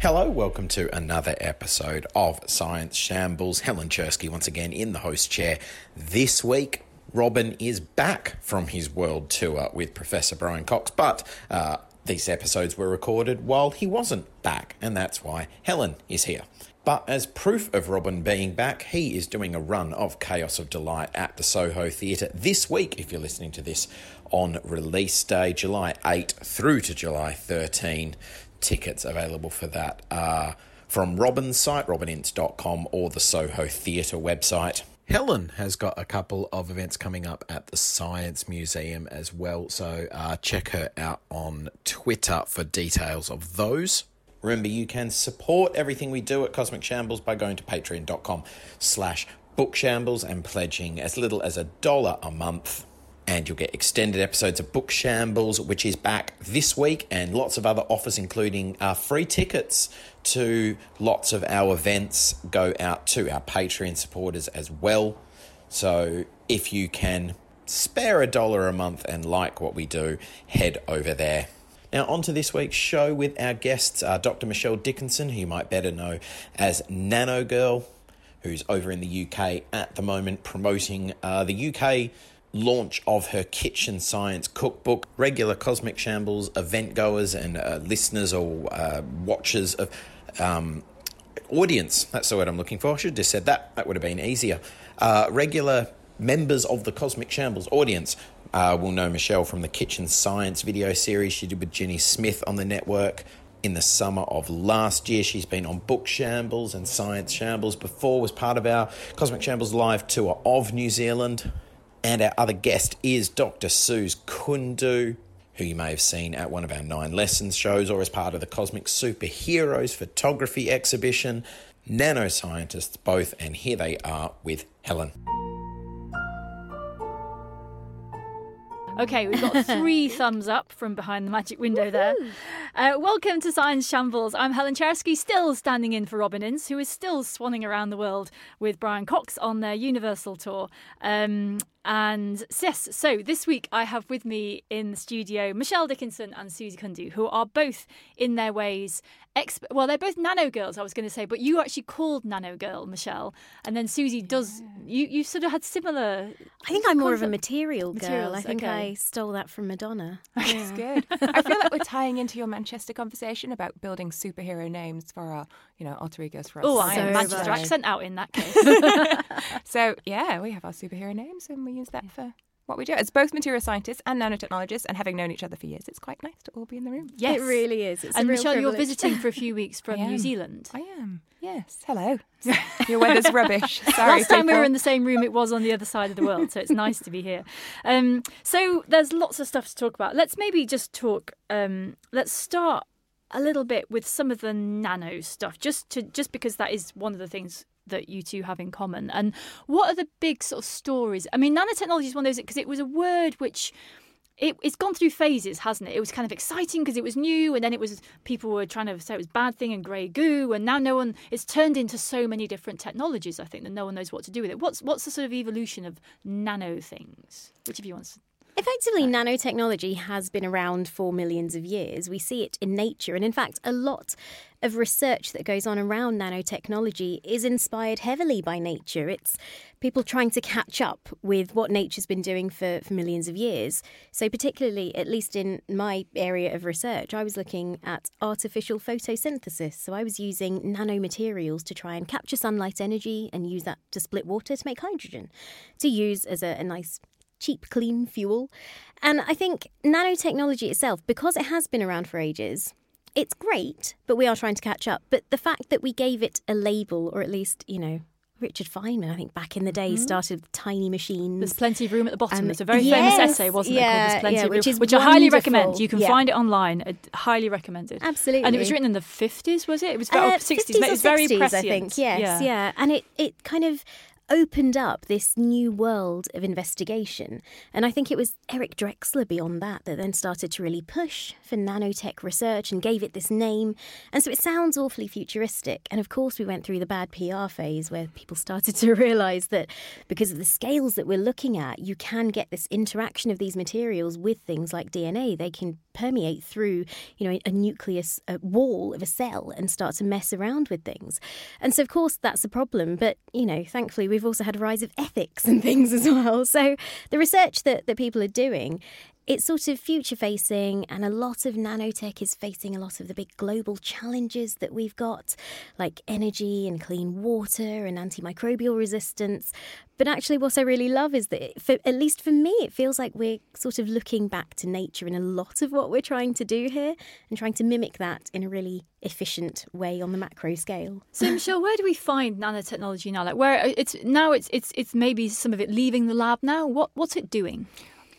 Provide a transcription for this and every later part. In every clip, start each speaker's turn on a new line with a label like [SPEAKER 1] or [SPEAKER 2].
[SPEAKER 1] Hello, welcome to another episode of Science Shambles. Helen Czerski once again in the host chair. This week, Robin is back from his world tour with Professor Brian Cox, but uh, these episodes were recorded while he wasn't back, and that's why Helen is here. But as proof of Robin being back, he is doing a run of Chaos of Delight at the Soho Theatre this week, if you're listening to this on release day, July 8 through to July 13. Tickets available for that are from Robin's site, robinince.com, or the Soho Theatre website. Helen has got a couple of events coming up at the Science Museum as well, so uh, check her out on Twitter for details of those. Remember, you can support everything we do at Cosmic Shambles by going to patreon.com slash bookshambles and pledging as little as a dollar a month. And you'll get extended episodes of Book Shambles, which is back this week, and lots of other offers, including uh, free tickets to lots of our events, go out to our Patreon supporters as well. So if you can spare a dollar a month and like what we do, head over there. Now, on to this week's show with our guests, uh, Dr. Michelle Dickinson, who you might better know as Nano Girl, who's over in the UK at the moment promoting uh, the UK launch of her kitchen science cookbook. Regular Cosmic Shambles event goers and uh, listeners or uh, watchers of um, audience, that's the word I'm looking for. I should have just said that, that would have been easier. Uh, regular members of the Cosmic Shambles audience uh, will know Michelle from the Kitchen Science video series she did with Ginny Smith on the network. In the summer of last year, she's been on Book Shambles and Science Shambles before, was part of our Cosmic Shambles live tour of New Zealand. And our other guest is Dr. Suze Kundu, who you may have seen at one of our Nine Lessons shows or as part of the Cosmic Superheroes photography exhibition. Nanoscientists both, and here they are with Helen.
[SPEAKER 2] Okay, we've got three thumbs up from behind the magic window there. Uh, welcome to Science Shambles. I'm Helen Czerski, still standing in for Robin Ince, who is still swanning around the world with Brian Cox on their Universal tour. Um, and yes, so this week I have with me in the studio Michelle Dickinson and Suze Kundu, who are both in their ways exp- well, they're both nano girls, I was going to say, but you actually called Nano Girl, Michelle, and then Suze does. You you sort of had similar.
[SPEAKER 3] I think I'm more of a material girl.
[SPEAKER 2] Materials,
[SPEAKER 3] I think
[SPEAKER 2] okay.
[SPEAKER 3] I stole that from Madonna.
[SPEAKER 4] That's good. I feel like we're tying into your Manchester conversation about building superhero names for our, you know, alter egos for our
[SPEAKER 2] Oh, I am
[SPEAKER 3] So
[SPEAKER 2] Manchester
[SPEAKER 3] much.
[SPEAKER 2] accent out in that case.
[SPEAKER 4] So yeah, we have our superhero names and we use that for what we do. As both material scientists and nanotechnologists, and having known each other for years, it's quite nice to all be in the room.
[SPEAKER 2] yes,
[SPEAKER 3] It really is. It's
[SPEAKER 2] and
[SPEAKER 3] a real
[SPEAKER 2] Michelle, you're visiting for a few weeks from New. Zealand.
[SPEAKER 4] I am. Yes. Hello. Your weather's rubbish. Sorry.
[SPEAKER 2] Last time we were in the same room, it was on the other side of the world, so it's nice to be here. Um, so there's lots of stuff to talk about. Let's maybe just talk. Um, let's start a little bit with some of the nano stuff, just to just because that is one of the things that you two have in common. And what are the big sort of stories? I mean, nanotechnology is one of those because it was a word which it, it's gone through phases, hasn't it? It was kind of exciting because it was new, and then it was people were trying to say it was bad thing and grey goo, and now no one. It's turned into so many different technologies. I think that no one knows what to do with it. What's what's the sort of evolution of nano things? Which of you wants?
[SPEAKER 3] Effectively, nanotechnology has been around for millions of years. We see it in nature, and in fact, a lot of research that goes on around nanotechnology is inspired heavily by nature. It's people trying to catch up with what nature's been doing for, for millions of years. So, particularly, at least in my area of research, I was looking at artificial photosynthesis. So, I was using nanomaterials to try and capture sunlight energy and use that to split water to make hydrogen, to use as a, a nice cheap, clean fuel. And I think nanotechnology itself, because it has been around for ages, it's great, but we are trying to catch up. But the fact that we gave it a label, or at least, you know, Richard Feynman, I think back in the day, started with tiny machines.
[SPEAKER 2] There's plenty of room at the bottom.
[SPEAKER 3] Um,
[SPEAKER 2] There's a very famous essay, wasn't it?
[SPEAKER 3] yeah,
[SPEAKER 2] Called There's plenty
[SPEAKER 3] yeah,
[SPEAKER 2] of room,
[SPEAKER 3] which is
[SPEAKER 2] which I highly recommend. You can
[SPEAKER 3] Yeah.
[SPEAKER 2] find it online. Uh, highly recommended.
[SPEAKER 3] Absolutely.
[SPEAKER 2] And it was written in the 50s, was it? It was
[SPEAKER 3] Uh,
[SPEAKER 2] about 60s. but
[SPEAKER 3] 50s
[SPEAKER 2] it was very
[SPEAKER 3] 60s,
[SPEAKER 2] prescient.
[SPEAKER 3] I think. Yes,
[SPEAKER 2] yeah.
[SPEAKER 3] yeah. And it, it kind of opened up this new world of investigation. And I think it was Eric Drexler beyond that that then started to really push for nanotech research and gave it this name. And so it sounds awfully futuristic. And of course, we went through the bad PR phase where people started to realize that because of the scales that we're looking at, you can get this interaction of these materials with things like DNA. They can permeate through, you know, a nucleus a wall of a cell and start to mess around with things. And so, of course, that's a problem. But, you know, thankfully, we've also had a rise of ethics and things as well. So the research that, that people are doing it's sort of future facing, and a lot of nanotech is facing a lot of the big global challenges that we've got, like energy and clean water and antimicrobial resistance. But actually, what I really love is that, for, at least for me, it feels like we're sort of looking back to nature in a lot of what we're trying to do here and trying to mimic that in a really efficient way on the macro scale.
[SPEAKER 2] So, Michelle, where do we find nanotechnology now? Like, where uh, it's now, it's it's it's maybe some of it leaving the lab now. What what's it doing?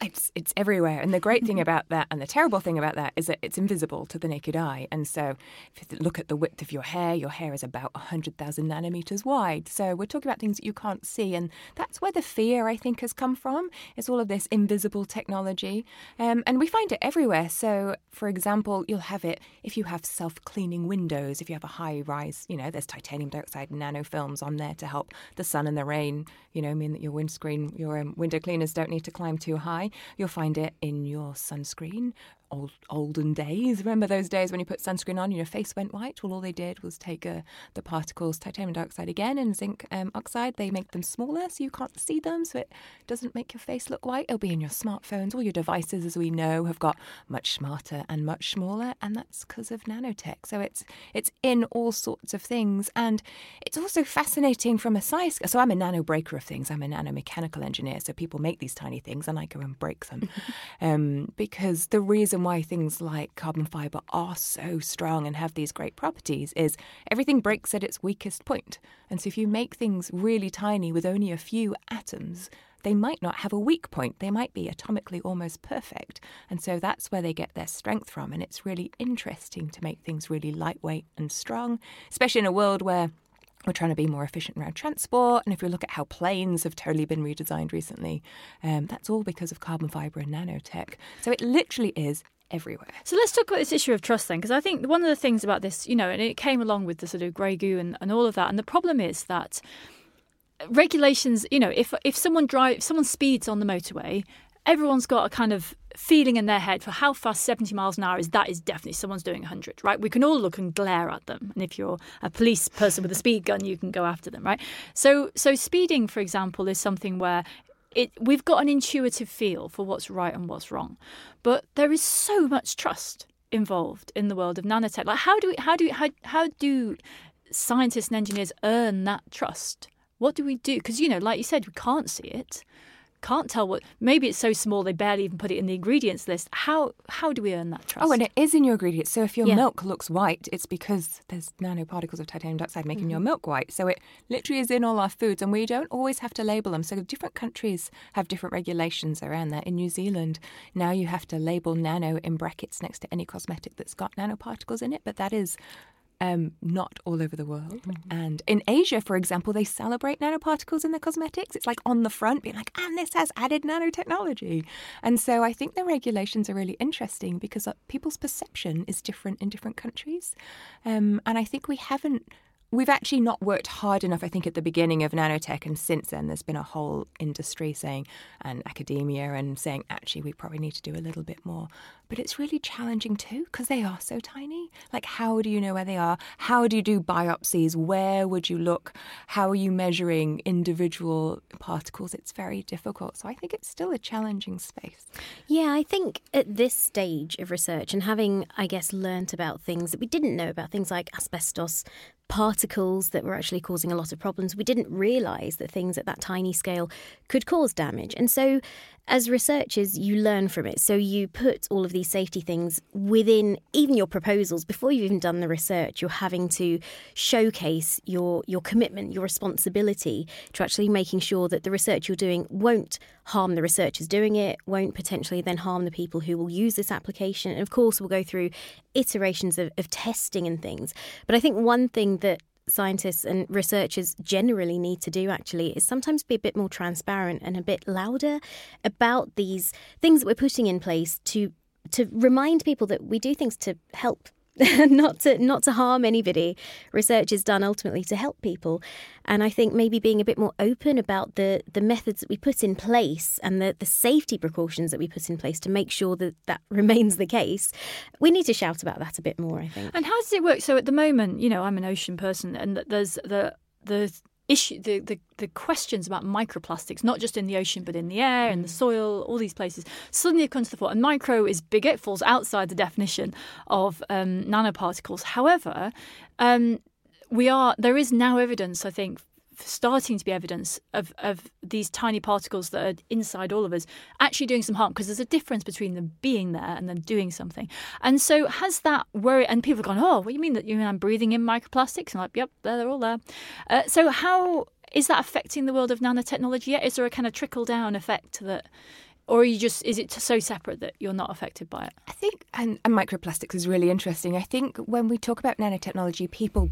[SPEAKER 4] It's it's everywhere, and the great thing about that, and the terrible thing about that, is that it's invisible to the naked eye. And so, if you look at the width of your hair, your hair is about hundred thousand nanometers wide. So we're talking about things that you can't see, and that's where the fear I think has come from. It's all of this invisible technology, um, and we find it everywhere. So, for example, you'll have it if you have self-cleaning windows. If you have a high-rise, you know, there's titanium dioxide nanofilms on there to help the sun and the rain, you know, mean that your windscreen, your um, window cleaners don't need to climb too high. You'll find it in your sunscreen old olden days. Remember those days when you put sunscreen on your face went white? Well, all they did was take uh, the particles, titanium dioxide again, and zinc um, oxide. They make them smaller so you can't see them, so it doesn't make your face look white. It'll be in your smartphones. All your devices, as we know, have got much smarter and much smaller, and that's because of nanotech. So it's it's in all sorts of things, and it's also fascinating from a size. So I'm a nano breaker of things. I'm a nanomechanical engineer. So people make these tiny things, and I go and break them, um, because the reason reason why things like carbon fiber are so strong and have these great properties is everything breaks at its weakest point. And so if you make things really tiny with only a few atoms, they might not have a weak point. They might be atomically almost perfect. And so that's where they get their strength from. And it's really interesting to make things really lightweight and strong, especially in a world where we're trying to be more efficient around transport. And if we look at how planes have totally been redesigned recently, um, that's all because of carbon fibre and nanotech. So it literally is everywhere.
[SPEAKER 2] So let's talk about this issue of trust then, because I think one of the things about this, you know, and it came along with the sort of grey goo and, and all of that. And the problem is that regulations, you know, if if someone drive, if someone speeds on the motorway, everyone's got a kind of feeling in their head for how fast 70 miles an hour is that is definitely someone's doing 100 right? We can all look and glare at them and if you're a police person with a speed gun you can go after them right? So so speeding for example is something where it we've got an intuitive feel for what's right and what's wrong but there is so much trust involved in the world of nanotech. Like how do we how do how, how do scientists and engineers earn that trust? What do we do? Because you know like you said we can't see it can't tell what maybe it's so small they barely even put it in the ingredients list. How how do we earn that trust?
[SPEAKER 4] Oh and it is in your ingredients. So if your yeah. milk looks white it's because there's nanoparticles of titanium dioxide making mm-hmm. your milk white. So it literally is in all our foods and we don't always have to label them. So different countries have different regulations around that. In new zealand now you have to label nano in brackets next to any cosmetic that's got nanoparticles in it but that is um, not all over the world. Mm-hmm. And in Asia, for example, they celebrate nanoparticles in their cosmetics. It's like on the front, being like, and this has added nanotechnology. And so I think the regulations are really interesting because uh, people's perception is different in different countries. Um, and I think we haven't we've actually not worked hard enough, I think, at the beginning of nanotech. And since then, there's been a whole industry saying, and academia, and saying, actually, we probably need to do a little bit more. But it's really challenging too, because they are so tiny. Like, how do you know where they are? How do you do biopsies? Where would you look? How are you measuring individual particles? It's very difficult. So I think it's still a challenging space.
[SPEAKER 3] Yeah, I think at this stage of research and having, I guess, learnt about things that we didn't know about, things like asbestos, particles that were actually causing a lot of problems. We didn't realise that things at that tiny scale could cause damage. And so, as researchers, you learn from it. So, you put all of these safety things within even your proposals. Before you've even done the research, you're having to showcase your, your commitment, your responsibility to actually making sure that the research you're doing won't harm the researchers doing it, won't potentially then harm the people who will use this application. And of course, we'll go through iterations of, of testing and things. But I think one thing that scientists and researchers generally need to do actually is sometimes be a bit more transparent and a bit louder about these things that we're putting in place to to remind people that we do things to help not to not to harm anybody. Research is done ultimately to help people, and I think maybe being a bit more open about the the methods that we put in place and the the safety precautions that we put in place to make sure that that remains the case. We need to shout about that a bit more. I think.
[SPEAKER 2] And how does it work? So at the moment, you know, I'm an ocean person, and there's the the issue the, the, the questions about microplastics not just in the ocean but in the air and the mm. soil all these places suddenly it comes to the fore and micro is big; it falls outside the definition of um, nanoparticles however um, we are there is now evidence i think starting to be evidence of, of these tiny particles that are inside all of us actually doing some harm because there's a difference between them being there and then doing something. And so has that worry? And people have gone, oh, what do you mean that you mean I'm breathing in microplastics? And I'm like, yep, they're all there. Uh, so how is that affecting the world of nanotechnology yet? Is there a kind of trickle down effect that? Or are you just is it so separate that you're not affected by it?
[SPEAKER 4] I think and, and microplastics is really interesting. I think when we talk about nanotechnology, people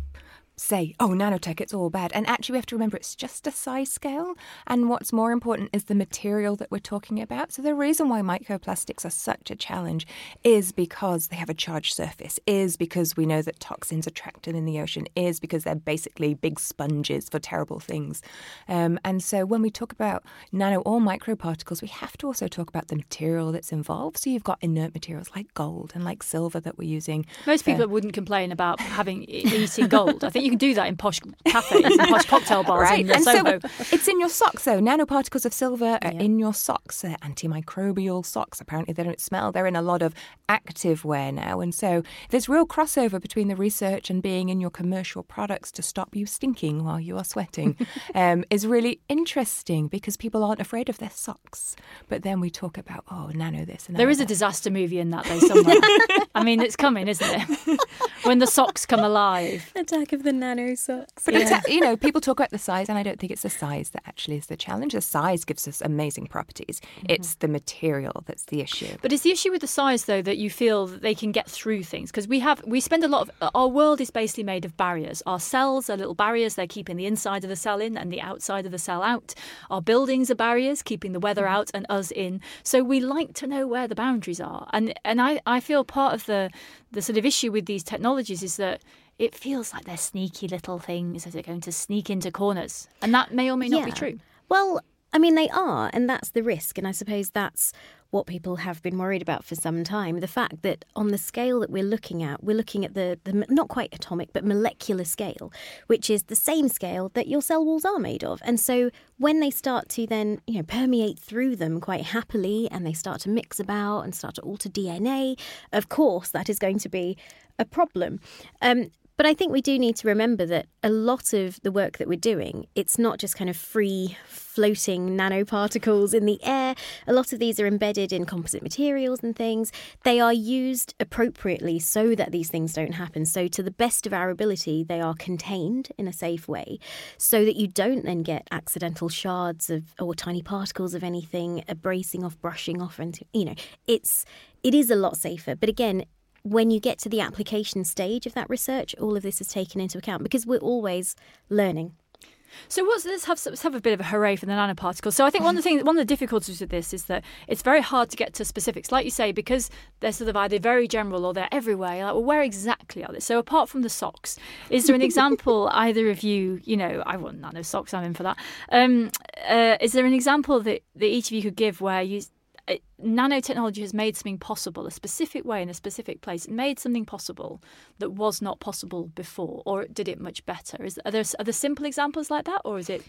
[SPEAKER 4] say, oh, nanotech, it's all bad. And actually, we have to remember it's just a size scale. And what's more important is the material that we're talking about. So, the reason why microplastics are such a challenge is because they have a charged surface, is because we know that toxins are trapped in the ocean, is because they're basically big sponges for terrible things. Um, and so, when we talk about nano or microparticles, we have to also talk about the material that's involved. So, you've got inert materials like gold and like silver that we're using.
[SPEAKER 2] Most people wouldn't complain about having eating gold. I think you can do that in posh cafes and posh cocktail bars right. in and Soho.
[SPEAKER 4] So it's in your socks, though. Nanoparticles of silver are yeah. in your socks. They're antimicrobial socks. Apparently, they don't smell. They're in a lot of active wear now. And so there's real crossover between the research and being in your commercial products to stop you stinking while you are sweating um, is really interesting because people aren't afraid of their socks. But then we talk about, oh, nano this and
[SPEAKER 2] There is a disaster movie in that, though, somewhere. I mean, it's coming, isn't it? when the socks come alive.
[SPEAKER 3] Attack of the nano socks.
[SPEAKER 4] But yeah. you know, people talk about the size, and I don't think it's the size that actually is the challenge. The size gives us amazing properties. Mm-hmm. It's the material that's the issue.
[SPEAKER 2] But it's the issue with the size, though, that you feel that they can get through things because we have we spend a lot of our world is basically made of barriers. Our cells are little barriers; they're keeping the inside of the cell in and the outside of the cell out. Our buildings are barriers, keeping the weather mm-hmm. out and us in. So we like to know where the boundaries are, and and I I feel part of the the sort of issue with these technologies is that it feels like they're sneaky little things that are going to sneak into corners. And that may or may not
[SPEAKER 3] yeah.
[SPEAKER 2] be true.
[SPEAKER 3] Well, I mean, they are, and that's the risk. And I suppose that's what people have been worried about for some time. The fact that on the scale that we're looking at, we're looking at the, the not quite atomic, but molecular scale, which is the same scale that your cell walls are made of. And so when they start to then, you know, permeate through them quite happily and they start to mix about and start to alter DNA, of course, that is going to be a problem. Um, but I think we do need to remember that a lot of the work that we're doing, it's not just kind of free floating nanoparticles in the air. A lot of these are embedded in composite materials and things. They are used appropriately so that these things don't happen. So, to the best of our ability, they are contained in a safe way so that you don't then get accidental shards of or tiny particles of anything abrasing off, brushing off, and you know, it's it is a lot safer. But again, when you get to the application stage of that research, all of this is taken into account because we're always learning.
[SPEAKER 2] So what's, let's have let's have a bit of a hooray for the nanoparticles. So I think one of the things, one of the difficulties with this is that it's very hard to get to specifics, like you say, because they're sort of either very general or they're everywhere. You're like, well, where exactly are they? So apart from the socks, is there an example either of you? You know, I want nano socks. I'm in for that. Um, uh, is there an example that, that each of you could give where you Uh, nanotechnology has made something possible, a specific way in a specific place. It made something possible that was not possible before, or did it much better? Is are there are there simple examples like that, or is it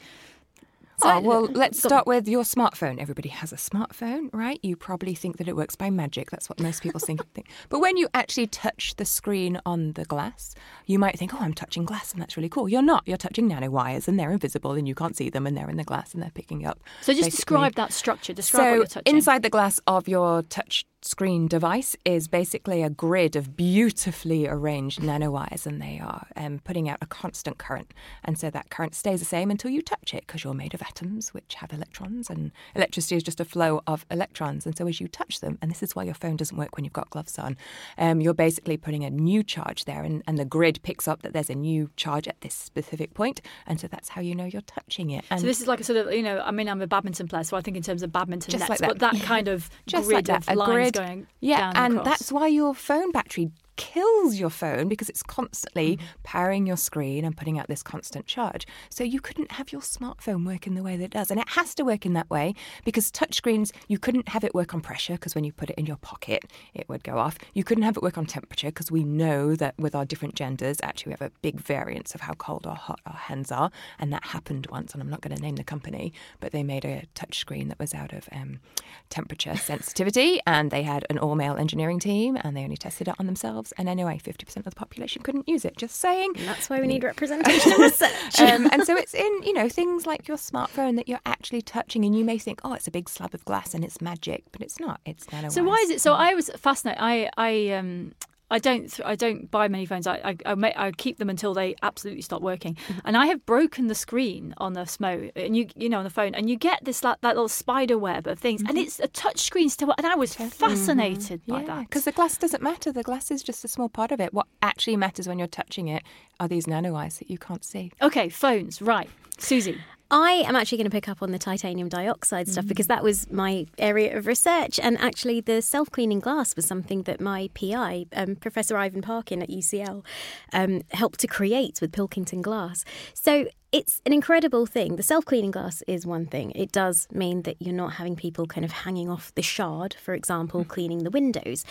[SPEAKER 4] Oh, well, let's start with your smartphone. Everybody has a smartphone, right? You probably think that it works by magic. That's what most people think. But when you actually touch the screen on the glass, you might think, oh, I'm touching glass and that's really cool. You're not. You're touching nanowires and they're invisible and you can't see them and they're in the glass and they're picking up.
[SPEAKER 2] So just describe that structure. Describe
[SPEAKER 4] so
[SPEAKER 2] what you're touching.
[SPEAKER 4] Inside the glass of your touch screen device is basically a grid of beautifully arranged nanowires, and they are um, putting out a constant current. And so that current stays the same until you touch it because you're made of atoms which have electrons, and electricity is just a flow of electrons. And so as you touch them, and this is why your phone doesn't work when you've got gloves on, um, you're basically putting a new charge there, and, and the grid picks up that there's a new charge at this specific point, and so that's how you know you're touching it.
[SPEAKER 2] And so this is like a sort of, you know, I mean, I'm a badminton player, so I think in terms of badminton nets, like that. but that kind of just grid like that, of lines
[SPEAKER 4] going
[SPEAKER 2] yeah,
[SPEAKER 4] and that's why your phone battery kills your phone because it's constantly powering your screen and putting out this constant charge. So you couldn't have your smartphone work in the way that it does. And it has to work in that way because touchscreens, you couldn't have it work on pressure because when you put it in your pocket, it would go off. You couldn't have it work on temperature because we know that with our different genders, actually, we have a big variance of how cold or hot our hands are. And that happened once, and I'm not going to name the company, but they made a touchscreen that was out of um, temperature sensitivity, and they had an all male engineering team, and they only tested it on themselves. And anyway, 50% of the population couldn't use it. Just saying.
[SPEAKER 3] And that's why we need representation and research.
[SPEAKER 4] Um, and so it's in, you know, things like your smartphone that you're actually touching, and you may think, oh, it's a big slab of glass and it's magic, but it's not. It's nanowire.
[SPEAKER 2] So why is it? So I was fascinated. I I um I don't I don't buy many phones. I I, I, I keep them until they absolutely stop working. Mm-hmm. And I have broken the screen on the Smo, and you you know on the phone, and you get this like that little spider web of things, and mm-hmm. it's a touch screen still. And I was mm-hmm. fascinated by
[SPEAKER 4] Yeah,
[SPEAKER 2] that.
[SPEAKER 4] because the glass doesn't matter. The glass is just a small part of it. What actually matters when you're touching it are these nanowires that you can't see.
[SPEAKER 2] Okay, phones, right, Suze.
[SPEAKER 3] I am actually going to pick up on the titanium dioxide stuff because that was my area of research. And actually, the self cleaning glass was something that my PI, um, Professor Ivan Parkin at UCL, um, helped to create with Pilkington Glass. So it's an incredible thing. The self cleaning glass is one thing. It does mean that you're not having people kind of hanging off the shard, for example, cleaning the windows.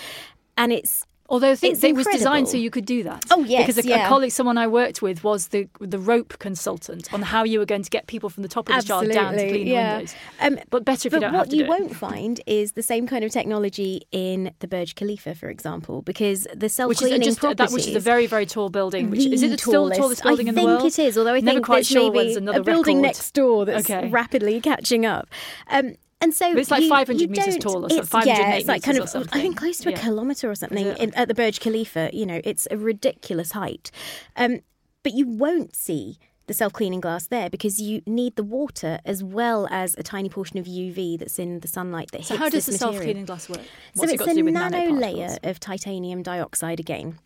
[SPEAKER 3] And it's
[SPEAKER 2] Although I think
[SPEAKER 3] It's
[SPEAKER 2] it was designed so you could do that.
[SPEAKER 3] Oh, yes,
[SPEAKER 2] because a,
[SPEAKER 3] yeah.
[SPEAKER 2] a colleague, someone I worked with, was the the rope consultant on how you were going to get people from the top of the Shard down to clean the windows.
[SPEAKER 3] Um,
[SPEAKER 2] But better if you don't
[SPEAKER 3] what
[SPEAKER 2] have to
[SPEAKER 3] you won't find is the same kind of technology in the Burj Khalifa, for example, because the
[SPEAKER 2] Which
[SPEAKER 3] self-cleaning
[SPEAKER 2] is just that, which is a very very tall building. Which is it the still the tallest building
[SPEAKER 3] I
[SPEAKER 2] in the world?
[SPEAKER 3] I think it is, although I
[SPEAKER 2] Never
[SPEAKER 3] think
[SPEAKER 2] quite sure
[SPEAKER 3] maybe a building
[SPEAKER 2] record.
[SPEAKER 3] next door that's
[SPEAKER 2] Okay.
[SPEAKER 3] rapidly catching up. Um, and so
[SPEAKER 2] But it's like
[SPEAKER 3] you-
[SPEAKER 2] 500
[SPEAKER 3] you
[SPEAKER 2] metres tall or something,
[SPEAKER 3] it's-
[SPEAKER 2] 508
[SPEAKER 3] yeah, it's like kind of I think close to
[SPEAKER 2] Yeah.
[SPEAKER 3] a kilometre or something in, at the Burj Khalifa. You know, it's a ridiculous height, um, but you won't see the self-cleaning glass there because you need the water as well as a tiny portion of UV that's in the sunlight that
[SPEAKER 2] So
[SPEAKER 3] hits So
[SPEAKER 2] how does the self-cleaning glass work?
[SPEAKER 3] So
[SPEAKER 2] it's it got
[SPEAKER 3] a
[SPEAKER 2] to do with
[SPEAKER 3] nano layer of titanium dioxide again.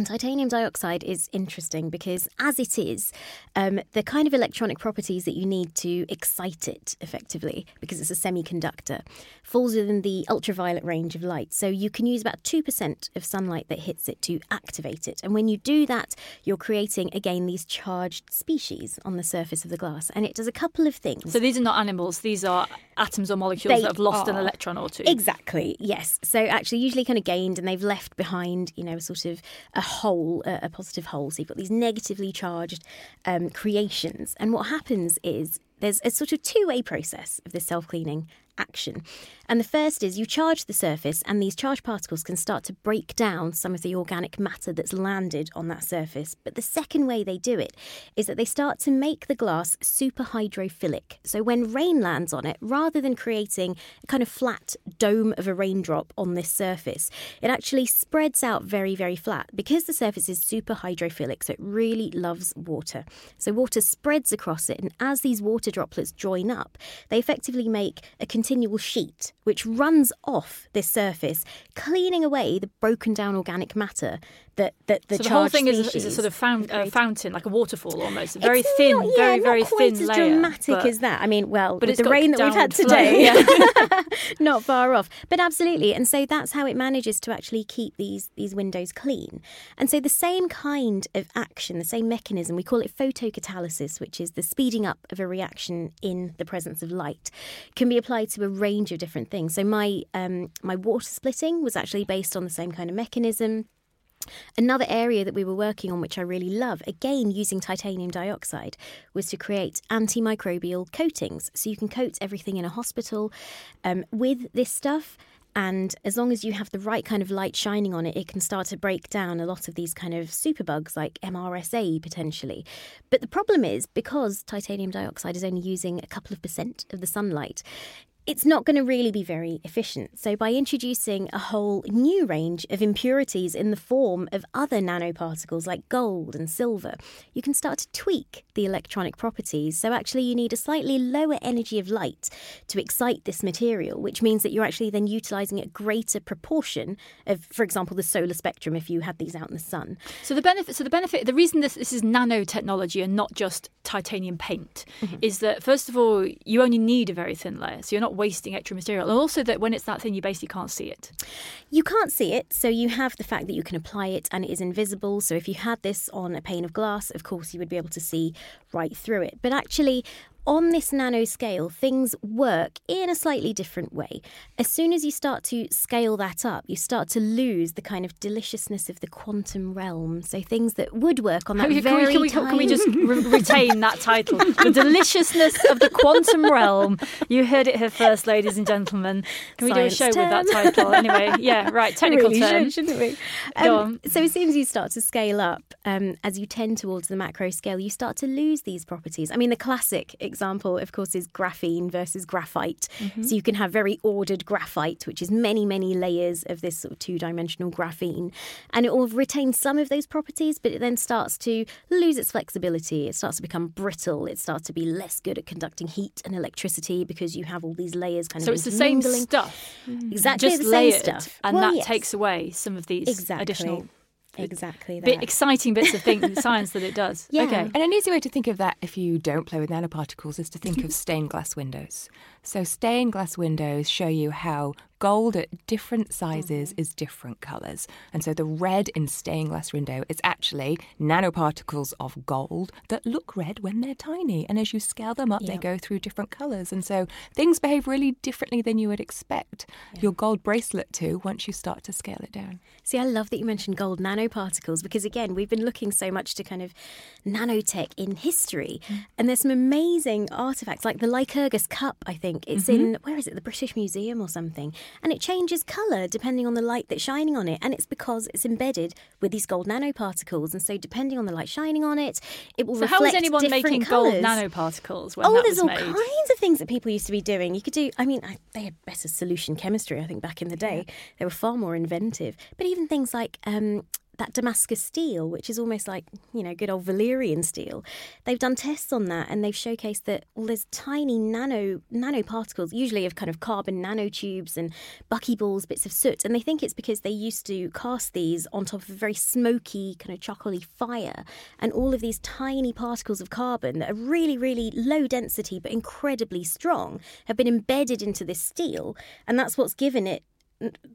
[SPEAKER 3] And titanium dioxide is interesting because, as it is, um, the kind of electronic properties that you need to excite it effectively, because it's a semiconductor, falls within the ultraviolet range of light. So you can use about 2% of sunlight that hits it to activate it. And when you do that, you're creating, again, these charged species on the surface of the glass. And it does a couple of things.
[SPEAKER 2] So these are not animals; these are atoms or molecules
[SPEAKER 3] They
[SPEAKER 2] that have lost an electron or two.
[SPEAKER 3] Exactly, yes. So actually, usually kind of gained, and they've left behind, you know, a sort of a hole, a, a positive hole. So you've got these negatively charged um, creations, and what happens is there's a sort of two-way process of this self-cleaning action. And the first is you charge the surface, and these charged particles can start to break down some of the organic matter that's landed on that surface. But the second way they do it is that they start to make the glass super hydrophilic. So when rain lands on it, rather than creating a kind of flat dome of a raindrop on this surface, it actually spreads out very, very flat because the surface is super hydrophilic, so it really loves water. So water spreads across it, and as these water droplets join up, they effectively make a continual sheet which runs off this surface, cleaning away the broken down organic matter that, that the
[SPEAKER 2] so the whole thing is, is a sort of found, uh, fountain, like a waterfall almost. A very
[SPEAKER 3] It's
[SPEAKER 2] thin,
[SPEAKER 3] not- yeah,
[SPEAKER 2] very,
[SPEAKER 3] not
[SPEAKER 2] very
[SPEAKER 3] quite
[SPEAKER 2] thin
[SPEAKER 3] as
[SPEAKER 2] layer.
[SPEAKER 3] dramatic
[SPEAKER 2] but-
[SPEAKER 3] as that. I mean, well,
[SPEAKER 2] but
[SPEAKER 3] with the rain that we've had today, not far off. But absolutely, and so that's how it manages to actually keep these these windows clean. And so the same kind of action, the same mechanism, we call it photocatalysis, which is the speeding up of a reaction in the presence of light, can be applied to a range of different things. So my um, my water splitting was actually based on the same kind of mechanism. Another area that we were working on, which I really love, again using titanium dioxide, was to create antimicrobial coatings. So you can coat everything in a hospital um, with this stuff. And as long as you have the right kind of light shining on it, it can start to break down a lot of these kind of superbugs like MRSA potentially. But the problem is because titanium dioxide is only using a couple of percent of the sunlight, it's not going to really be very efficient. So, by introducing a whole new range of impurities in the form of other nanoparticles like gold and silver, you can start to tweak the electronic properties. So, actually, you need a slightly lower energy of light to excite this material, which means that you're actually then utilizing a greater proportion of, for example, the solar spectrum if you had these out in the sun.
[SPEAKER 2] So the benefit, so the benefit, the reason this this is nanotechnology and not just titanium paint
[SPEAKER 3] Mm-hmm.
[SPEAKER 2] is that first of all, you only need a very thin layer. So you're not not wasting extra material, and also that when it's that thin, you basically can't see it.
[SPEAKER 3] You can't see it, so you have the fact that you can apply it and it is invisible. So if you had this on a pane of glass, of course, you would be able to see right through it. But actually, on this nano scale, things work in a slightly different way. As soon as you start to scale that up, you start to lose the kind of deliciousness of the quantum realm. So things that would work on that
[SPEAKER 2] Can we,
[SPEAKER 3] very
[SPEAKER 2] can we, can we just re- retain that title? The deliciousness of the quantum realm. You heard it here first, ladies and gentlemen. Can we do a show
[SPEAKER 3] term.
[SPEAKER 2] with that title? Anyway, yeah, right. Technical
[SPEAKER 3] really
[SPEAKER 2] term.
[SPEAKER 3] should, shouldn't we?
[SPEAKER 2] Go
[SPEAKER 3] Um,
[SPEAKER 2] on.
[SPEAKER 3] So as soon as you start to scale up, um, as you tend towards the macro scale, you start to lose these properties. I mean, the classic example, of course, is graphene versus graphite.
[SPEAKER 2] Mm-hmm.
[SPEAKER 3] So you can have very ordered graphite, which is many, many layers of this sort of two-dimensional graphene, and it will retain some of those properties, but it then starts to lose its flexibility. It starts to become brittle. It starts to be less good at conducting heat and electricity because you have all these layers kind
[SPEAKER 2] So
[SPEAKER 3] of So
[SPEAKER 2] it's the same stuff,
[SPEAKER 3] Exactly
[SPEAKER 2] just
[SPEAKER 3] the same stuff,
[SPEAKER 2] and
[SPEAKER 3] Well,
[SPEAKER 2] that
[SPEAKER 3] yes.
[SPEAKER 2] takes away some of these
[SPEAKER 3] exactly
[SPEAKER 2] additional
[SPEAKER 3] exactly
[SPEAKER 2] bit exciting bits of thing, science that it does.
[SPEAKER 3] Yeah.
[SPEAKER 2] Okay.
[SPEAKER 4] And an easy way to think of that if you don't play with nanoparticles is to think of stained glass windows. So, stained glass windows show you how gold at different sizes mm-hmm. is different colours. And so, the red in stained glass window is actually nanoparticles of gold that look red when they're tiny. And as you scale them up, they go through different colours. And so, things behave really differently than you would expect your gold bracelet to once you start to scale it down.
[SPEAKER 3] See, I love that you mentioned gold nanoparticles because, again, we've been looking so much to kind of nanotech in history. Mm. And there's some amazing artifacts, like the Lycurgus Cup, I think. It's mm-hmm. in, where is it, the British Museum or something? And it changes colour depending on the light that's shining on it. And it's because it's embedded with these gold nanoparticles. And so, depending on the light shining on it, it will reflect.
[SPEAKER 2] So
[SPEAKER 3] reflect
[SPEAKER 2] how is anyone making
[SPEAKER 3] colours.
[SPEAKER 2] gold nanoparticles when
[SPEAKER 3] Oh, there's
[SPEAKER 2] was
[SPEAKER 3] all
[SPEAKER 2] made?
[SPEAKER 3] kinds of things that people used to be doing. You could do, I mean, I, they had better solution chemistry, I think, back in the day. They were far more inventive. But even things like um, that Damascus steel, which is almost like, you know, good old Valyrian steel, they've done tests on that and they've showcased that, well, there's tiny nano nanoparticles, usually of kind of carbon nanotubes and buckyballs, bits of soot. And they think it's because they used to cast these on top of a very smoky, kind of chocolatey fire. And all of these tiny particles of carbon that are really, really low density but incredibly strong have been embedded into this steel. And that's what's given it,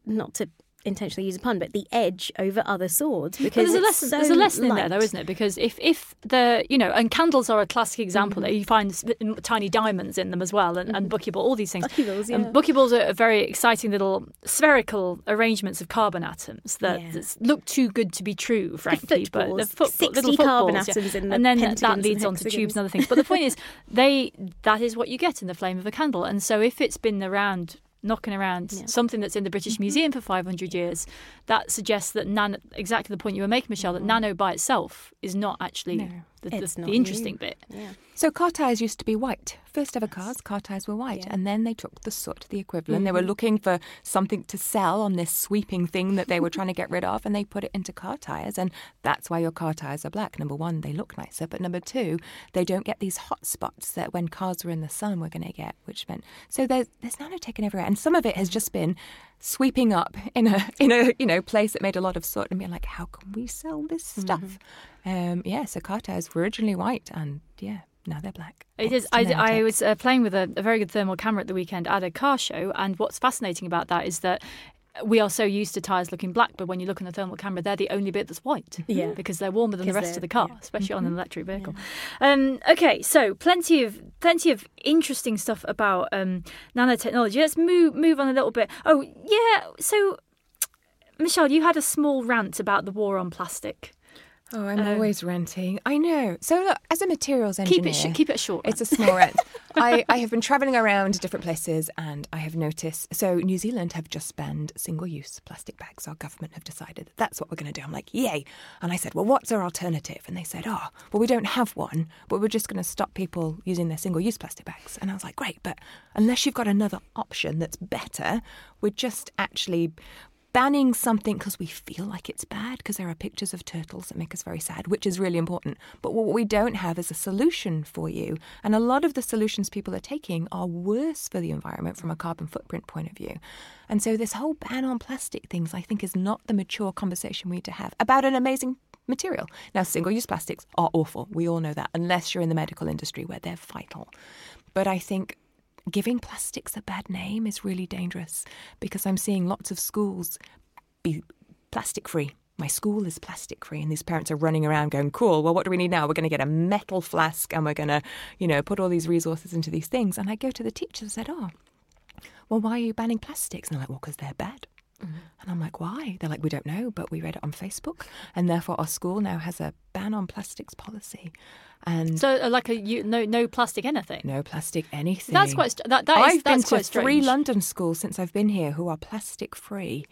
[SPEAKER 3] not to intentionally use a pun, but the edge over other swords
[SPEAKER 2] But
[SPEAKER 3] because
[SPEAKER 2] there's a lesson.
[SPEAKER 3] so
[SPEAKER 2] there's a lesson in there, though, isn't it? Because if if the you know, and candles are a classic example.
[SPEAKER 3] Mm-hmm.
[SPEAKER 2] There, you find tiny diamonds in them as well, and, and buckyball, all these things.
[SPEAKER 3] Buckyballs, yeah.
[SPEAKER 2] And buckyballs are very exciting little spherical arrangements of carbon atoms that,
[SPEAKER 3] Yeah.
[SPEAKER 2] look too good to be true, frankly. but
[SPEAKER 3] footballs,
[SPEAKER 2] the
[SPEAKER 3] 60
[SPEAKER 2] little
[SPEAKER 3] carbon
[SPEAKER 2] footballs, yeah.
[SPEAKER 3] atoms in the
[SPEAKER 2] and then that leads on to tubes and other things. But the point is, they that is what you get in the flame of a candle. And so if it's been around knocking around
[SPEAKER 3] Yeah.
[SPEAKER 2] something that's in the British mm-hmm. Museum for 500 years, that suggests that nano, exactly the point you were making, Michelle, that mm-hmm. nano by itself is not actually
[SPEAKER 4] No,
[SPEAKER 2] the, the,
[SPEAKER 3] it's
[SPEAKER 2] the
[SPEAKER 3] not
[SPEAKER 2] interesting
[SPEAKER 3] new.
[SPEAKER 2] bit.
[SPEAKER 3] Yeah.
[SPEAKER 4] So car tires used to be white. First ever cars, car tires were white,
[SPEAKER 3] Yeah.
[SPEAKER 4] and then they took the soot, the equivalent. They were mm-hmm. looking for something to sell on this sweeping thing that they were trying to get rid of, and they put it into car tires, and that's why your car tires are black. Number one, they look nicer, but number two, they don't get these hot spots that when cars were in the sun we're going to get, which meant so there's there's nanotech everywhere, and some of it has just been sweeping up in a in a you know place that made a lot of soot and being like, how can we sell this stuff? Um, yeah, so car tires were originally white, and yeah, now they're black.
[SPEAKER 2] It is. I, I was uh, playing with a, a very good thermal camera at the weekend at a car show, and what's fascinating about that is that we are so used to tyres looking black, but when you look on the thermal camera, they're the only bit that's white.
[SPEAKER 3] Yeah.
[SPEAKER 2] because they're warmer than the rest of the car,
[SPEAKER 3] yeah.
[SPEAKER 2] especially on an electric vehicle. Um, okay, so plenty of plenty of interesting stuff about um, nanotechnology. Let's move move on a little bit. Oh yeah, so Michelle, you had a small rant about the war on plastic.
[SPEAKER 4] Oh, I'm
[SPEAKER 2] Um,
[SPEAKER 4] always renting. I know. So look, as a materials engineer,
[SPEAKER 2] Keep it sh- keep it short.
[SPEAKER 4] It's a small rent. I, I have been travelling around different places and I have noticed. So, New Zealand have just banned single use plastic bags. Our government have decided that that's what we're going to do. I'm like, yay. And I said, well, what's our alternative? And they said, oh, well, we don't have one, but we're just going to stop people using their single use plastic bags. And I was like, great. But unless you've got another option that's better, we're just actually banning something because we feel like it's bad because there are pictures of turtles that make us very sad, which is really important. But what we don't have is a solution for you. And a lot of the solutions people are taking are worse for the environment from a carbon footprint point of view. And so this whole ban on plastic things, I think, is not the mature conversation we need to have about an amazing material. Now, single use plastics are awful. We all know that, unless you're in the medical industry where they're vital. But I think giving plastics a bad name is really dangerous because I'm seeing lots of schools be plastic free. My school is plastic free, and these parents are running around going, Cool, well, what do we need now? We're going to get a metal flask and we're going to, you know, put all these resources into these things. And I go to the teachers and said, Oh, well, why are you banning plastics? And they're like, Well, because they're bad. Mm-hmm. And I'm like, why? They're like, we don't know, but we read it on Facebook, and therefore our school now has a ban on plastics policy. And
[SPEAKER 2] so, uh, like a you, no no plastic anything.
[SPEAKER 4] No plastic anything.
[SPEAKER 2] That's quite. That, that
[SPEAKER 4] I've
[SPEAKER 2] is,
[SPEAKER 4] been
[SPEAKER 2] to
[SPEAKER 4] three London schools since I've been here who are plastic free.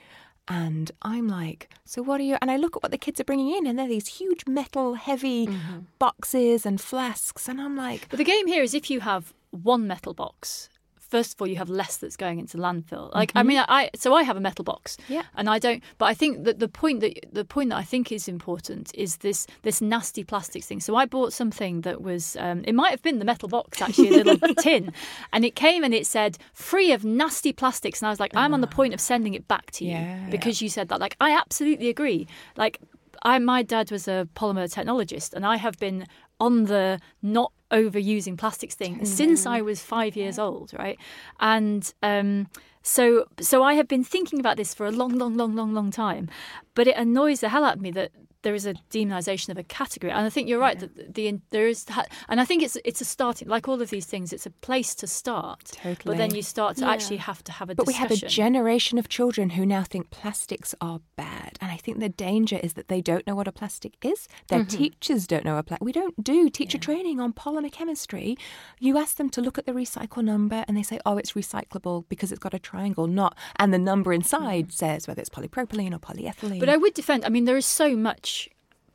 [SPEAKER 4] And I'm like, so what are you? And I look at what the kids are bringing in, and they're these huge metal, heavy mm-hmm. boxes and flasks. And I'm like,
[SPEAKER 2] but the game here is if you have one metal box first of all you have less that's going into landfill. Like mm-hmm. i mean i so i have a metal box
[SPEAKER 4] yeah.
[SPEAKER 2] and i don't but i think that the point that the point that i think is important is this this nasty plastics thing. So i bought something that was um, it might have been the metal box actually a little tin and it came and it said free of nasty plastics. And i was like i'm on the point of sending it back to you
[SPEAKER 4] yeah.
[SPEAKER 2] because you said that. Like i absolutely agree. Like I, my dad was a polymer technologist, and I have been on the not overusing plastics thing mm-hmm. since I was five years old, right? And um, so, so I have been thinking about this for a long, long, long, long, long time. But it annoys the hell out of me that there is a demonization of a category, and I think you're right yeah. that the, the, there is, and I think it's it's a starting like all of these things. It's a place to start,
[SPEAKER 4] totally.
[SPEAKER 2] but then you start to yeah. actually have to have a.
[SPEAKER 4] But
[SPEAKER 2] discussion.
[SPEAKER 4] we have a generation of children who now think plastics are bad, and I think the danger is that they don't know what a plastic is. Their mm-hmm. teachers don't know a plastic. We don't do teacher yeah. training on polymer chemistry. You ask them to look at the recycle number, and they say, "Oh, it's recyclable because it's got a triangle, not," and the number inside mm-hmm. says whether it's polypropylene or polyethylene.
[SPEAKER 2] But I would defend. I mean, there is so much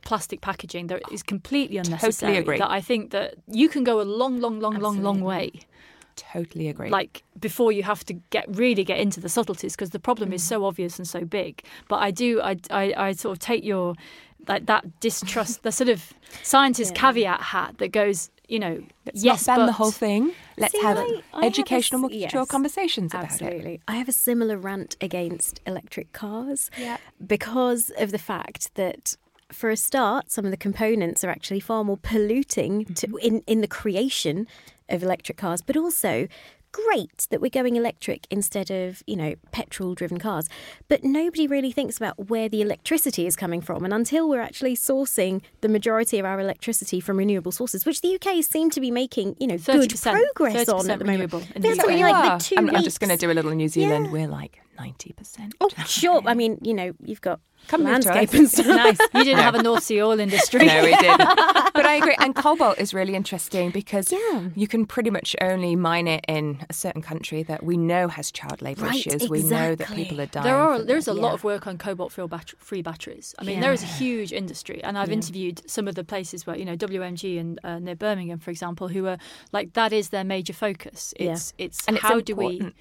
[SPEAKER 2] plastic packaging that is completely unnecessary.
[SPEAKER 4] Totally agree.
[SPEAKER 2] That I think that you can go a long, long, long, Absolutely. long, long way.
[SPEAKER 4] Totally agree.
[SPEAKER 2] Like before you have to get really get into the subtleties because the problem mm. is so obvious and so big. But I do, I, I, I sort of take your like that distrust, the sort of scientist yeah. caveat hat that goes, you know,
[SPEAKER 4] Let's
[SPEAKER 2] yes,
[SPEAKER 4] not ban
[SPEAKER 2] but...
[SPEAKER 4] the whole thing. Let's
[SPEAKER 3] See,
[SPEAKER 4] have
[SPEAKER 3] I, I
[SPEAKER 4] educational,
[SPEAKER 3] have
[SPEAKER 4] a, mature yes, conversations about it.
[SPEAKER 3] absolutely.
[SPEAKER 4] it.
[SPEAKER 3] I have a similar rant against electric cars
[SPEAKER 4] yeah.
[SPEAKER 3] because of the fact that for a start, some of the components are actually far more polluting to, mm-hmm. in, in the creation of electric cars, but also great that we're going electric instead of, you know, petrol driven cars. But nobody really thinks about where the electricity is coming from. And until we're actually sourcing the majority of our electricity from renewable sources, which the UK seem to be making, you know, good progress on at the moment.
[SPEAKER 2] That's
[SPEAKER 3] like the
[SPEAKER 4] I'm, I'm, just going to do a little New Zealand. Yeah. We're like 90%.
[SPEAKER 3] Oh, sure. I mean, you know, you've got
[SPEAKER 4] Come
[SPEAKER 3] landscape and stuff.
[SPEAKER 2] nice. You didn't have a North Sea oil industry.
[SPEAKER 4] no, we didn't. But I agree. And cobalt is really interesting because
[SPEAKER 3] yeah.
[SPEAKER 4] you can pretty much only mine it in a certain country that we know has child labour
[SPEAKER 3] right,
[SPEAKER 4] issues.
[SPEAKER 3] Exactly.
[SPEAKER 4] We know that people are dying.
[SPEAKER 2] There are there's a yeah. lot of work on cobalt free batteries. I mean, yeah. there is a huge industry, and I've interviewed some of the places where you know WMG and uh, near Birmingham, for example, who are like that is their major focus. It's it's
[SPEAKER 4] and
[SPEAKER 2] how
[SPEAKER 4] it's
[SPEAKER 2] do we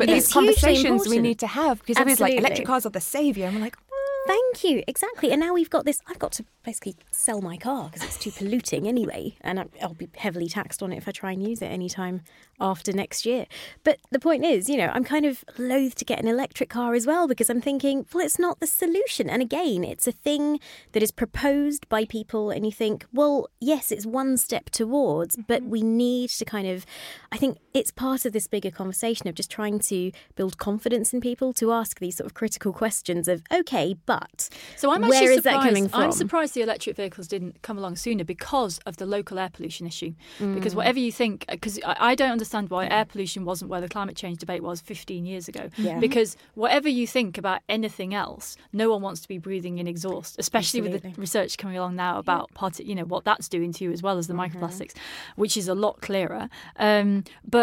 [SPEAKER 4] but
[SPEAKER 3] it's
[SPEAKER 4] these conversations we need to have because everybody's like electric cars are the savior, and we're like, mm.
[SPEAKER 3] Thank you. Exactly. And now we've got this. I've got to basically sell my car because it's too polluting anyway, and I'll be heavily taxed on it if I try and use it anytime after next year. But the point is, you know, I'm kind of loath to get an electric car as well because I'm thinking, well, it's not the solution. And again, it's a thing that is proposed by people, and you think, well, yes, it's one step towards, but mm-hmm. we need to kind of, I think it's part of this bigger conversation of just trying to build confidence in people to ask these sort of critical questions of, okay, but
[SPEAKER 2] so I'm
[SPEAKER 3] where
[SPEAKER 2] is
[SPEAKER 3] that coming from?
[SPEAKER 2] I'm surprised the electric vehicles didn't come along sooner because of the local air pollution issue. Mm. Because whatever you think, because I, I, don't understand why air pollution wasn't where the climate change debate was 15 years ago.
[SPEAKER 3] Yeah.
[SPEAKER 2] Because whatever you think about anything else, no one wants to be breathing in exhaust, especially Absolutely. with the research coming along now about part, you know what that's doing to you as well as the mm-hmm. microplastics, which is a lot clearer. Um, but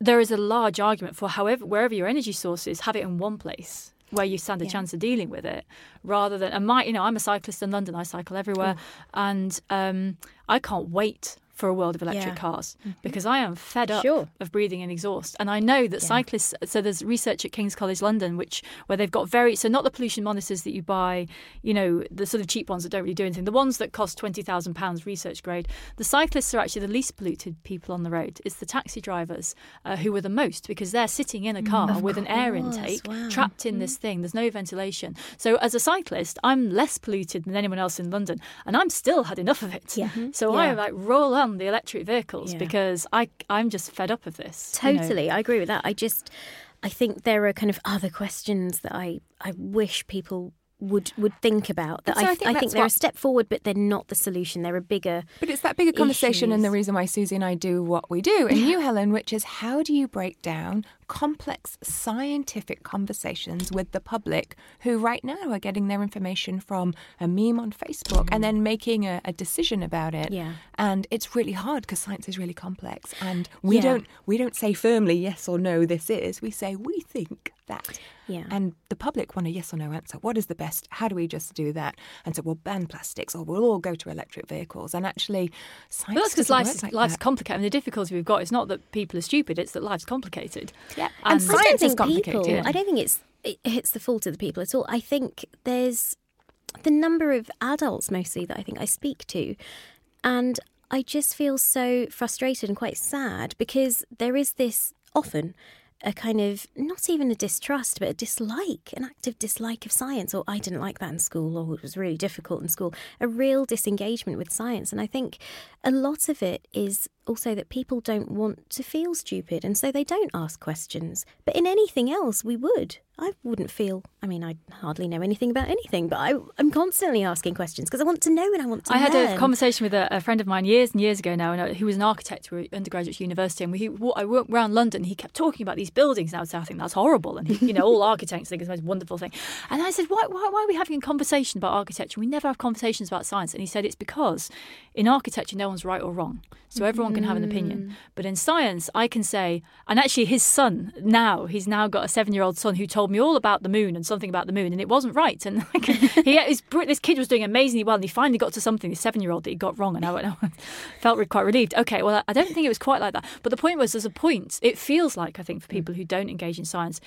[SPEAKER 2] there is a large argument for however wherever your energy source is, have it in one place where you stand a yeah. chance of dealing with it rather than and my you know i'm a cyclist in london i cycle everywhere Ooh. and um, i can't wait for a world of electric yeah. cars mm-hmm. because I am fed up
[SPEAKER 3] sure.
[SPEAKER 2] of breathing in exhaust. And I know that yeah. cyclists. So there's research at King's College London, which where they've got very so not the pollution monitors that you buy, you know, the sort of cheap ones that don't really do anything. The ones that cost twenty thousand pounds research grade. The cyclists are actually the least polluted people on the road. It's the taxi drivers uh, who are the most because they're sitting in a mm, car with
[SPEAKER 3] course.
[SPEAKER 2] an air intake
[SPEAKER 3] wow.
[SPEAKER 2] trapped in mm. this thing. There's no ventilation. So as a cyclist, I'm less polluted than anyone else in London, and I'm still had enough of it.
[SPEAKER 3] Yeah.
[SPEAKER 2] So
[SPEAKER 3] yeah.
[SPEAKER 2] I like roll up ban the electric vehicles
[SPEAKER 3] Yeah.
[SPEAKER 2] because I I'm just fed up of this. you know.
[SPEAKER 3] Totally, I agree with that. I just, I think there are kind of other questions that I, I wish people would would think about. That
[SPEAKER 4] so
[SPEAKER 3] I,
[SPEAKER 4] I think
[SPEAKER 3] I think they're a step forward, but they're not the solution. They're a bigger.
[SPEAKER 4] But it's that bigger conversation and the reason why Suze and I do what we do, and you, Helen, which is how do you break down complex scientific conversations with the public who right now are getting their information from a meme on Facebook and mm. then making a, a decision about it.
[SPEAKER 3] Yeah.
[SPEAKER 4] And it's really hard because science is really complex, and we
[SPEAKER 3] Yeah.
[SPEAKER 4] don't we don't say firmly yes or no. This is we say we think that.
[SPEAKER 3] Yeah.
[SPEAKER 4] And the public want a yes or no answer. What is the best? How do we just do that? And so we'll ban plastics or we'll all go to electric vehicles. And actually, science
[SPEAKER 2] But that's because life's,
[SPEAKER 4] like
[SPEAKER 2] life's
[SPEAKER 4] that.
[SPEAKER 2] complicated. I mean, the difficulty we've got is not that people are stupid; it's that life's complicated.
[SPEAKER 4] Yeah.
[SPEAKER 2] And-
[SPEAKER 3] don't
[SPEAKER 4] science is complicated.
[SPEAKER 3] people. I don't think it's it, it's the fault of the people at all. I think there's the number of adults mostly that I think I speak to, and I just feel so frustrated and quite sad because there is this often a kind of not even a distrust but a dislike an active dislike of science or i didn't like that in school or it was really difficult in school a real disengagement with science and i think a lot of it is also that people don't want to feel stupid and so they don't ask questions but in anything else we would i wouldn't feel i mean i hardly know anything about anything but I, i'm constantly asking questions because i want to know and i want to
[SPEAKER 2] I had a conversation with a, a friend of mine years and years ago now, and uh, who was an architect at undergraduate university. And we, he, I went around London. He kept talking about these buildings, and I was saying, I think that's horrible. And he, you know, all architects think it's the most wonderful thing. And I said, why, why, why are we having a conversation about architecture? We never have conversations about science. And he said, it's because in architecture, no one's right or wrong, so everyone can have an opinion. Mm. But in science, I can say, and actually, his son now, he's now got a seven-year-old son who told me all about the moon and something about the moon, and it wasn't right. And like, he, his, this kid was doing amazingly well, and he finally got to something, this seven-year-old, that he got wrong, and I, went- I felt quite relieved. Okay, well, I don't think it was quite like that. But the point was, there's a point. It feels like I think for mm. people who don't engage in science,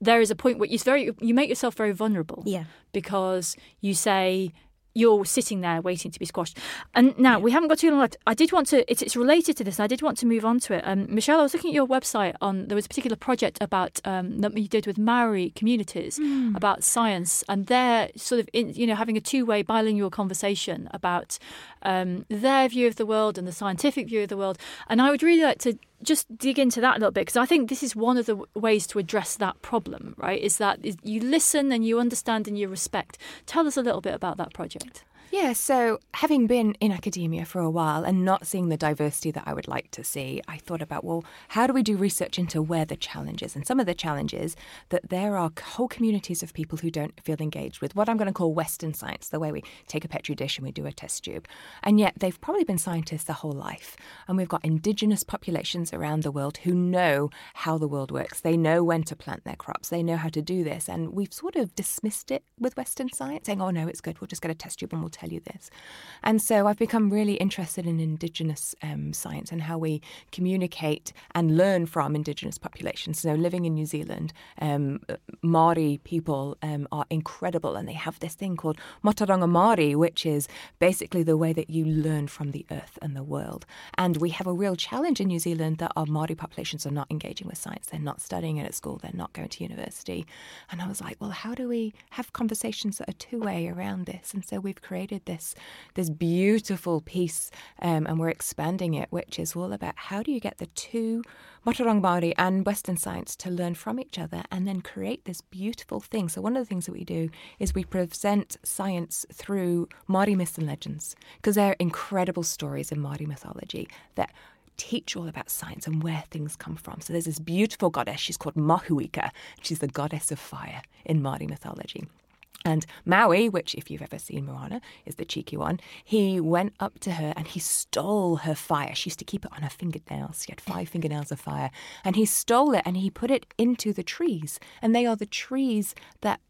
[SPEAKER 2] there is a point where you very you make yourself very vulnerable
[SPEAKER 3] Yeah.
[SPEAKER 2] because you say you're sitting there waiting to be squashed. And now we haven't got too long left. I did want to. It's, it's related to this. I did want to move on to it. Um, Michelle, I was looking at your website. On there was a particular project about um, that you did with Maori communities about science, and they're sort of in, you know having a two-way bilingual conversation about um, their view of the world and the scientific view of the world. And I would really like to just dig into that a little bit because I think this is one of the w- ways to address that problem. Right? Is that is you listen and you understand and you respect. Tell us a little bit about that project.
[SPEAKER 4] Yeah, so having been in academia for a while and not seeing the diversity that I would like to see, I thought about, well, how do we do research into where the challenge is? And some of the challenges that there are whole communities of people who don't feel engaged with what I'm going to call Western science, the way we take a petri dish and we do a test tube. And yet they've probably been scientists their whole life. And we've got indigenous populations around the world who know how the world works. They know when to plant their crops. They know how to do this. And we've sort of dismissed it with Western science, saying, oh, no, it's good. We'll just get a test tube and we'll tell you this. And so I've become really interested in Indigenous um, science and how we communicate and learn from Indigenous populations. So living in New Zealand, um, Maori people um, are incredible and they have this thing called Mātauranga Maori, which is basically the way that you learn from the earth and the world. And we have a real challenge in New Zealand that our Maori populations are not engaging with science. They're not studying it at school. They're not going to university. And I was like, well, how do we have conversations that are two way around this? And so we've created this this beautiful piece, um, and we're expanding it, which is all about how do you get the two Mātauranga Māori and Western science to learn from each other and then create this beautiful thing. So one of the things that we do is we present science through Māori myths and legends because they're incredible stories in Māori mythology that teach all about science and where things come from. So there's this beautiful goddess, she's called Mahuika. She's the goddess of fire in Māori mythology. And Maui, which, if you've ever seen Moana, is the cheeky one, he went up to her and he stole her fire. She used to keep it on her fingernails. She had five fingernails of fire. And he stole it and he put it into the trees. And they are the trees that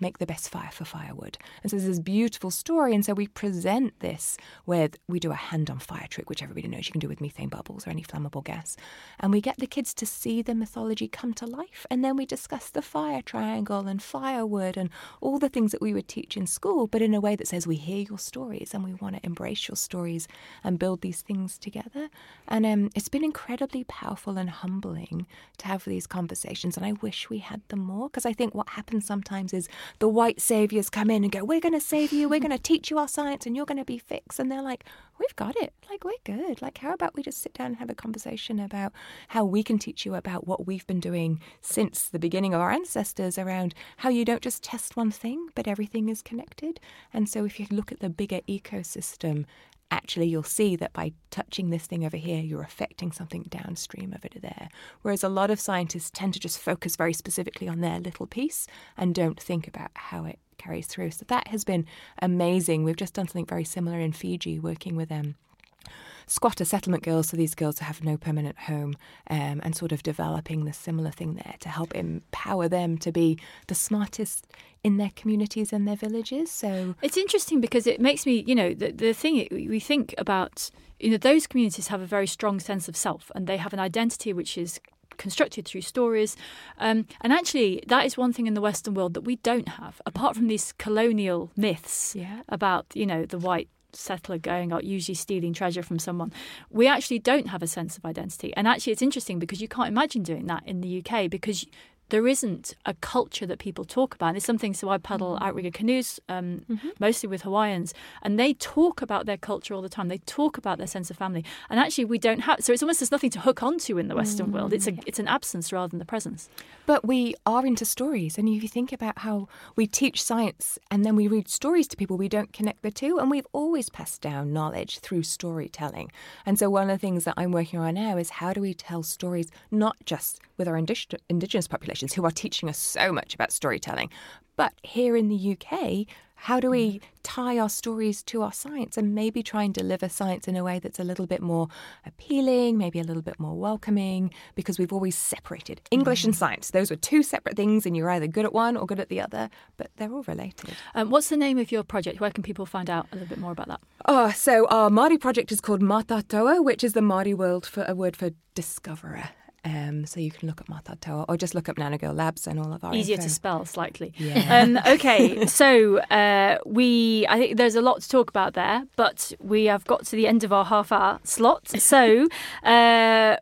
[SPEAKER 4] make the best fire for firewood. And so there's this beautiful story. And so we present this with, we do a hand on fire trick, which everybody knows you can do with methane bubbles or any flammable gas. And we get the kids to see the mythology come to life. And then we discuss the fire triangle and firewood and all the things that we would teach in school, but in a way that says we hear your stories and we want to embrace your stories and build these things together. And um, it's been incredibly powerful and humbling to have these conversations. And I wish we had them more because I think what happens sometimes is the white saviors come in and go, We're going to save you, we're going to teach you our science, and you're going to be fixed. And they're like, We've got it. Like, we're good. Like, how about we just sit down and have a conversation about how we can teach you about what we've been doing since the beginning of our ancestors around how you don't just test one thing, but everything is connected. And so, if you look at the bigger ecosystem actually you'll see that by touching this thing over here, you're affecting something downstream of it there. Whereas a lot of scientists tend to just focus very specifically on their little piece and don't think about how it carries through. So that has been amazing. We've just done something very similar in Fiji, working with them. Um, squatter settlement girls, so these girls have no permanent home, um, and sort of developing the similar thing there to help empower them to be the smartest in their communities and their villages. So
[SPEAKER 2] it's interesting because it makes me, you know, the the thing we think about, you know, those communities have a very strong sense of self, and they have an identity which is constructed through stories. Um, and actually, that is one thing in the Western world that we don't have, apart from these colonial myths
[SPEAKER 4] yeah.
[SPEAKER 2] about, you know, the white settler going out, usually stealing treasure from someone. We actually don't have a sense of identity. And actually, it's interesting because you can't imagine doing that in the UK because there isn't a culture that people talk about. And it's something, so I paddle mm-hmm. outrigger canoes, um, mm-hmm. mostly with Hawaiians, and they talk about their culture all the time. They talk about their sense of family. And actually, we don't have, so it's almost there's nothing to hook onto in the Western mm-hmm. world. It's, a, mm. it's an absence rather than the presence.
[SPEAKER 4] But we are into stories. And if you think about how we teach science and then we read stories to people, we don't connect the two. And we've always passed down knowledge through storytelling. And so one of the things that I'm working on now is how do we tell stories not just with our indigenous populations who are teaching us so much about storytelling, but here in the UK, how do we tie our stories to our science and maybe try and deliver science in a way that's a little bit more appealing, maybe a little bit more welcoming, because we've always separated English mm. and science. Those were two separate things, and you're either good at one or good at the other, but they're all related.
[SPEAKER 2] Um, what's the name of your project? Where can people find out a little bit more about that?
[SPEAKER 4] Oh, so our Māori project is called Matatoa, which is the Māori word for a word for discoverer. Um, so you can look up at Matatoa or just look up Nanogirl Labs and all of our
[SPEAKER 2] easier
[SPEAKER 4] info.
[SPEAKER 2] to spell slightly.
[SPEAKER 4] Yeah. Um,
[SPEAKER 2] okay, so uh, we I think there's a lot to talk about there, but we have got to the end of our half hour slot. So uh,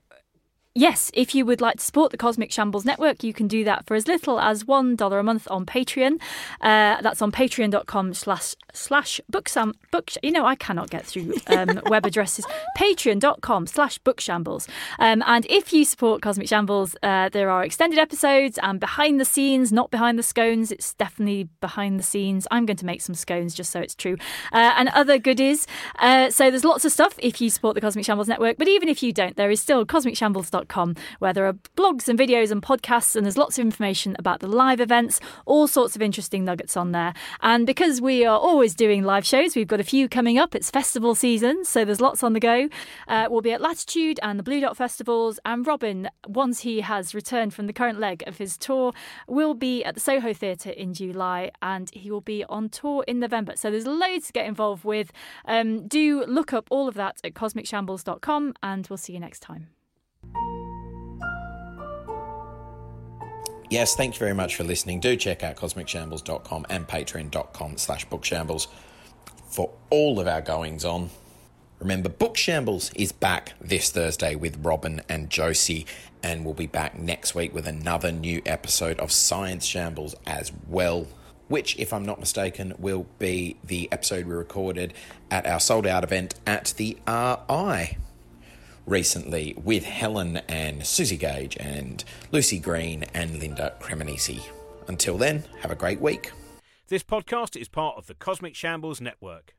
[SPEAKER 2] Yes, if you would like to support the Cosmic Shambles Network, you can do that for as little as $1 a month on Patreon. Uh, that's on patreon.com slash slash booksam book you know I cannot get through um, web addresses. Patreon.com slash bookshambles. Um, and if you support Cosmic Shambles uh, there are extended episodes and behind the scenes not behind the scones. It's definitely behind the scenes. I'm going to make some scones just so it's true. Uh, and other goodies. Uh, so there's lots of stuff if you support the Cosmic Shambles Network but even if you don't there is still where there are blogs and videos and podcasts, and there's lots of information about the live events, all sorts of interesting nuggets on there. And because we are always doing live shows, we've got a few coming up. It's festival season, so there's lots on the go. Uh, we'll be at Latitude and the Blue Dot Festivals, and Robin, once he has returned from the current leg of his tour, will be at the Soho Theatre in July, and he will be on tour in November. So there's loads to get involved with. Um, do look up all of that at cosmicshambles.com, and we'll see you next time.
[SPEAKER 1] Yes, thank you very much for listening. Do check out cosmicshambles.com and patreon.com slash bookshambles for all of our goings on. Remember, Bookshambles is back this Thursday with Robin and Josie, and we'll be back next week with another new episode of Science Shambles as well. Which, if I'm not mistaken, will be the episode we recorded at our sold out event at the RI recently with Helen and Susie Gage and Lucy Green and Linda Cremonesi. Until then, have a great week.
[SPEAKER 5] This podcast is part of the Cosmic Shambles Network.